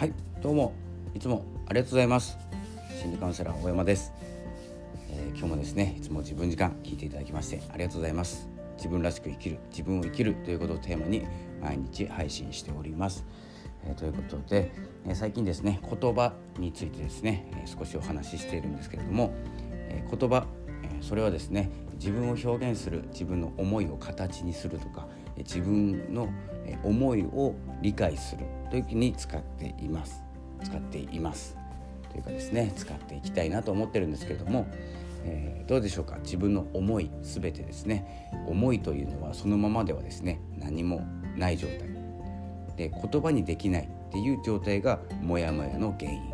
はいどうもいつもありがとうございます。心理カウンセラー大山です、えー、今日もですねいつも自分時間聞いていただきましてありがとうございます。自分らしく生きる自分を生きるということをテーマに毎日配信しております、えー、ということで、えー、最近ですね言葉についてですね、え少しお話ししているんですけれども、え言葉、えそれはですね自分を表現する自分の思いを形にするとか自分の思いを理解するという時に使っています。使っています。というかですね使っていきたいなと思ってるんですけれども、えー、どうでしょうか？自分の思い全てですね。思いというのはそのままではですね何もない状態。で言葉にできないっていう状態がモヤモヤの原因。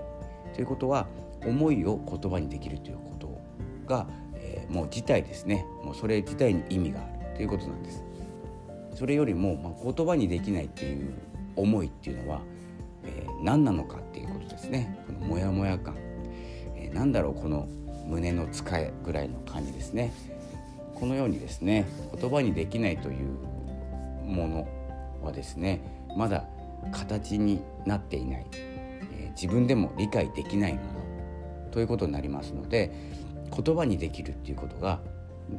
ということは思いを言葉にできるということが、えー、もう自体ですね。もうそれ自体に意味があるということなんです。それよりも、まあ、言葉にできないっていう思いっていうのは、えー、何なのかっていうことですね。このモヤモヤ感、えー、何だろうこの胸の使えぐらいの感じですね。このようにですね言葉にできないというものはですねまだ形になっていない、えー、自分でも理解できないものということになりますので言葉にできるっていうことが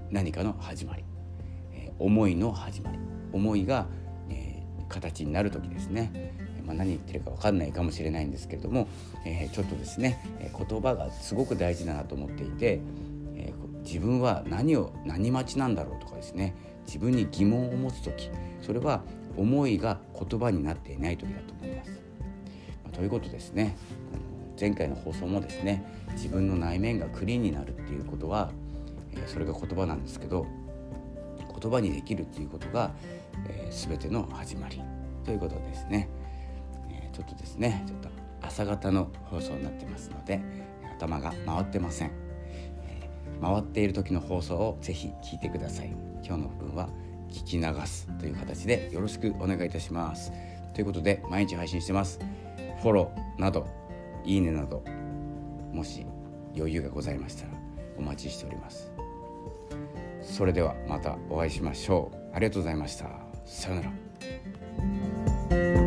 何かの始まり、えー、思いの始まり。思いがえ形になる時ですね、まあ、何言ってるか分かんないかもしれないんですけれども、えー、ちょっとですね言葉がすごく大事だなと思っていて、え、自分は何を何待ちなんだろうとかですね自分に疑問を持つ時それは思いが言葉になっていない時だと思います。まあ、ということですね。前回の放送もですね自分の内面がクリーンになるっていうことは、えー、それが言葉なんですけど言葉にできるっていうことが、えー、全ての始まりということですね、えー、ちょっとですねちょっと朝方の放送になってますので頭が回ってません、えー、回っている時の放送をぜひ聞いてください。今日の分は聞き流すという形でよろしくお願いいたします。ということで毎日配信してます。フォローなどいいねなどもし余裕がございましたらお待ちしております。それではまたお会いしましょう。ありがとうございました。さようなら。